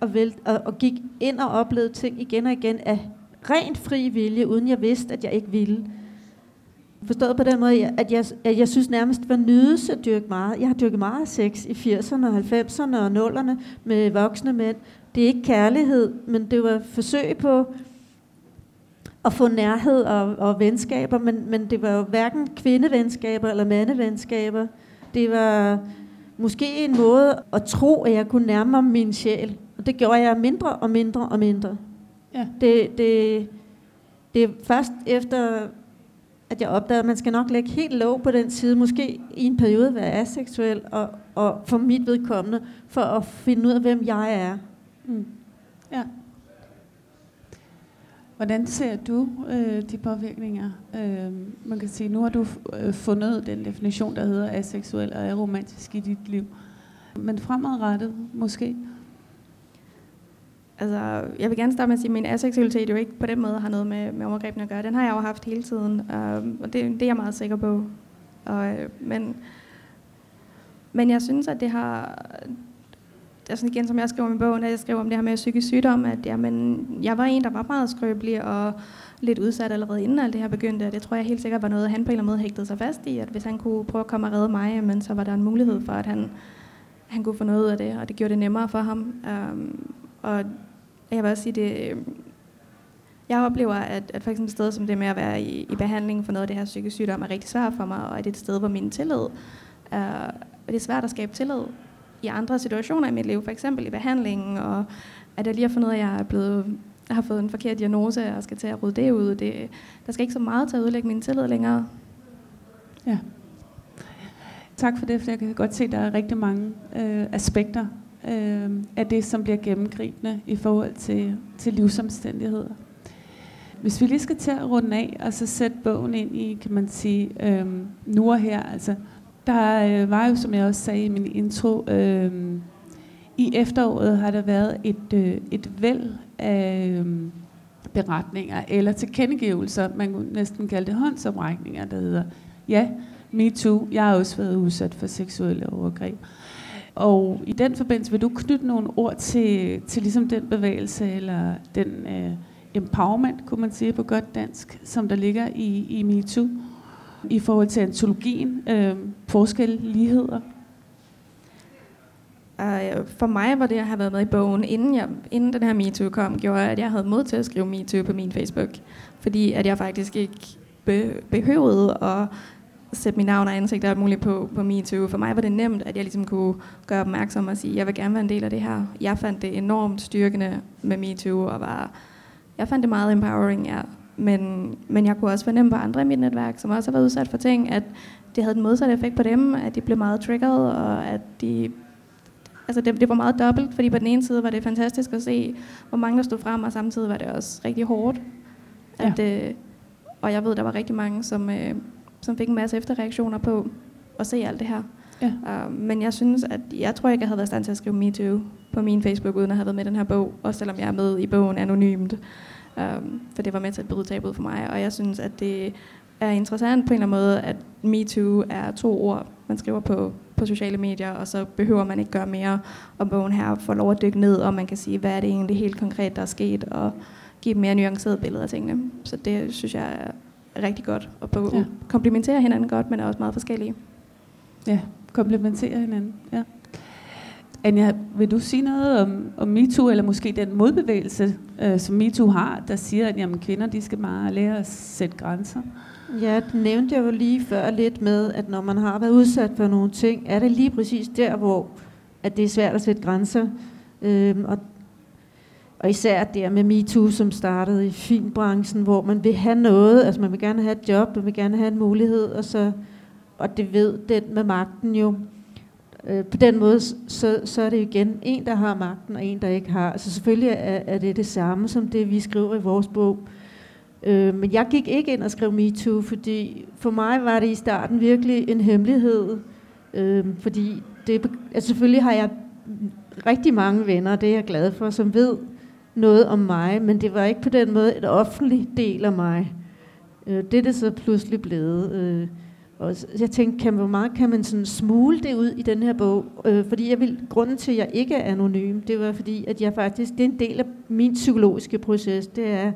og, vælte, og, og gik ind og oplevede ting igen og igen af rent fri vilje, uden jeg vidste, at jeg ikke ville. Forstået på den måde, at jeg, at jeg synes nærmest, var nydelse at dyrke meget. Jeg har dyrket meget sex i 80'erne og 90'erne og 0'erne med voksne mænd. Det er ikke kærlighed, men det var forsøg på at få nærhed og, og venskaber, men, men det var jo hverken kvindevenskaber eller mandevenskaber. Det var måske en måde at tro, at jeg kunne nærme mig min sjæl. Og det gjorde jeg mindre og mindre og mindre. Ja. Det, det, det er først efter, at jeg opdagede, at man skal nok lægge helt lov på den side, måske i en periode være aseksuel, og, og for mit vedkommende, for at finde ud af, hvem jeg er. Mm. Ja. Hvordan ser du øh, de påvirkninger? Øh, man kan sige, nu har du øh, fundet den definition, der hedder aseksuel og aromantisk i dit liv. Men fremadrettet måske? Altså, jeg vil gerne starte med at sige, at min aseksualitet jo ikke på den måde har noget med, med overgrebene at gøre. Den har jeg jo haft hele tiden, øh, og det, det er jeg meget sikker på. Og, øh, men, men jeg synes, at det har, altså igen, som jeg skriver i bogen, at jeg skriver om det her med psykisk sygdom, at jamen, jeg var en, der var meget skrøbelig og lidt udsat allerede inden alt det her begyndte, og det tror jeg helt sikkert var noget, han på en eller anden måde hægtede sig fast i, at hvis han kunne prøve at komme og redde mig, men så var der en mulighed for, at han, han kunne få noget ud af det, og det gjorde det nemmere for ham. Um, og jeg vil også sige, det, øh, jeg oplever, at, at for eksempel et sted som det med at være i, i behandling for noget af det her psykisk sygdom er rigtig svært for mig, og at det er et sted, hvor min tillid er, det er svært at skabe tillid i andre situationer i mit liv, for eksempel i behandlingen, og at jeg lige har fundet ud af, at jeg er blevet jeg har fået en forkert diagnose, og skal til at rydde det ud. Det, der skal ikke så meget til at udlægge min tillid længere. Ja. Tak for det, for jeg kan godt se, at der er rigtig mange øh, aspekter øh, er det, som bliver gennemgribende i forhold til, til livsomstændigheder. Hvis vi lige skal til at runde af, og så sætte bogen ind i, kan man sige, øh, nu og her, altså der øh, var jo, som jeg også sagde i min intro, øh, i efteråret har der været et, øh, et væld af øh, beretninger eller tilkendegivelser, man kunne næsten kalde det håndsoprækninger, der hedder, ja, me too, jeg har også været udsat for seksuelle overgreb. Og i den forbindelse vil du knytte nogle ord til, til ligesom den bevægelse, eller den øh, empowerment, kunne man sige på godt dansk, som der ligger i, i MeToo? i forhold til antologien? Øh, forskel, ligheder? Uh, for mig var det at have været med i bogen, inden, jeg, inden den her MeToo kom, gjorde, at jeg havde mod til at skrive MeToo på min Facebook. Fordi at jeg faktisk ikke be, behøvede at sætte mit navn og ansigt alt muligt på, på MeToo. For mig var det nemt, at jeg ligesom kunne gøre opmærksom og sige, at jeg vil gerne være en del af det her. Jeg fandt det enormt styrkende med MeToo, og var, jeg fandt det meget empowering, ja. Men, men jeg kunne også fornemme på andre i mit netværk, som også har været udsat for ting, at det havde den modsatte effekt på dem, at de blev meget triggered, og at de altså det, det var meget dobbelt, fordi på den ene side var det fantastisk at se, hvor mange der stod frem, og samtidig var det også rigtig hårdt. At, ja. øh, og jeg ved, der var rigtig mange, som, øh, som fik en masse efterreaktioner på at se alt det her. Ja. Uh, men jeg synes, at jeg tror ikke, jeg havde været stand til at skrive MeToo på min Facebook, uden at have været med i den her bog, også selvom jeg er med i bogen anonymt. Um, for det var med til at bryde tabet for mig, og jeg synes, at det er interessant på en eller anden måde, at MeToo er to ord, man skriver på, på sociale medier, og så behøver man ikke gøre mere, og bogen her får lov at dykke ned, og man kan sige, hvad er det egentlig helt konkret, der er sket, og give et mere nuanceret billede af tingene. Så det synes jeg rigtig godt. Og på, Ja. komplementerer hinanden godt, men er også meget forskellige. Ja, komplementerer hinanden. Ja. Anja, vil du sige noget om, om MeToo, eller måske den modbevægelse, øh, som MeToo har, der siger, at jamen, kvinder de skal bare lære at sætte grænser? Ja, det nævnte jeg jo lige før lidt med, at når man har været udsat for nogle ting, er det lige præcis der, hvor at det er svært at sætte grænser. Øhm, og, og især der med MeToo, som startede i filmbranchen, hvor man vil have noget, altså man vil gerne have et job, man vil gerne have en mulighed, og, så, og det ved den med magten jo. Øh, på den måde, så, så er det igen en, der har magten, og en, der ikke har. Altså selvfølgelig er, er det det samme som det, vi skriver i vores bog. Øh, men jeg gik ikke ind og skrev MeToo, fordi for mig var det i starten virkelig en hemmelighed. Øh, fordi det, altså selvfølgelig har jeg rigtig mange venner, det er jeg glad for, som ved noget om mig, men det var ikke på den måde et offentlig del af mig. Øh, det er det så pludselig blevet. Øh, og så- jeg tænkte, kan, hvor meget kan man sådan smule det ud i den her bog? Øh, fordi jeg vil, grunden til, at jeg ikke er anonym, det var fordi, at jeg faktisk, det er en del af min psykologiske proces, det er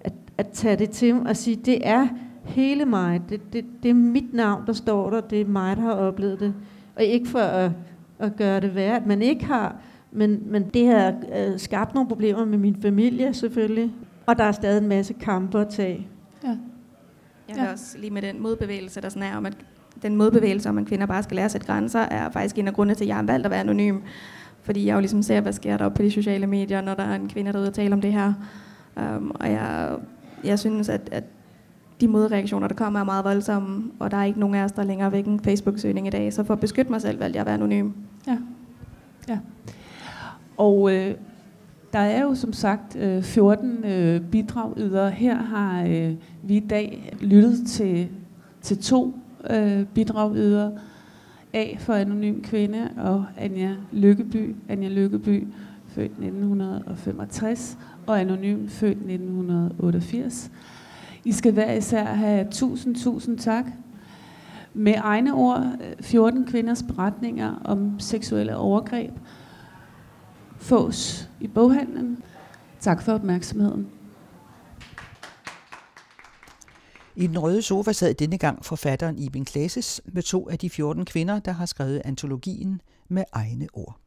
at, at tage det til og sige, det er hele mig, det, det, det er mit navn, der står der, det er mig, der har oplevet det. Og ikke for at, at gøre det værd, at man ikke har, men, men det har øh, skabt nogle problemer med min familie selvfølgelig, og der er stadig en masse kampe at tage. Ja. Jeg Ja. ja. også lige med den modbevægelse, der sådan er om, at den modbevægelse om, at kvinder bare skal lære at sætte grænser, er faktisk en af grundene til, at jeg har valgt at være anonym. Fordi jeg jo ligesom ser, hvad sker der op på de sociale medier, når der er en kvinde, der er ude og tale om det her. Um, og jeg, jeg synes, at, at de modreaktioner, der kommer, er meget voldsomme, og der er ikke nogen af os, der længere væk en Facebook-søgning i dag. Så for at beskytte mig selv, valgte jeg at være anonym. Ja. ja. Og øh, der er jo som sagt øh, 14 øh, bidragydere. Her har øh, vi i dag lyttet til, til to øh, bidragydere. A for Anonym Kvinde og Anja Lykkeby. Anja Lykkeby, født 1965, og Anonym, født 1988. I skal hver især have tusind, tusind tak. Med egne ord, øh, 14 kvinders beretninger om seksuelle overgreb, fås i boghandlen. Tak for opmærksomheden. I den røde sofa sad denne gang forfatteren Iben Klases med to af de 14 kvinder, der har skrevet antologien med egne ord.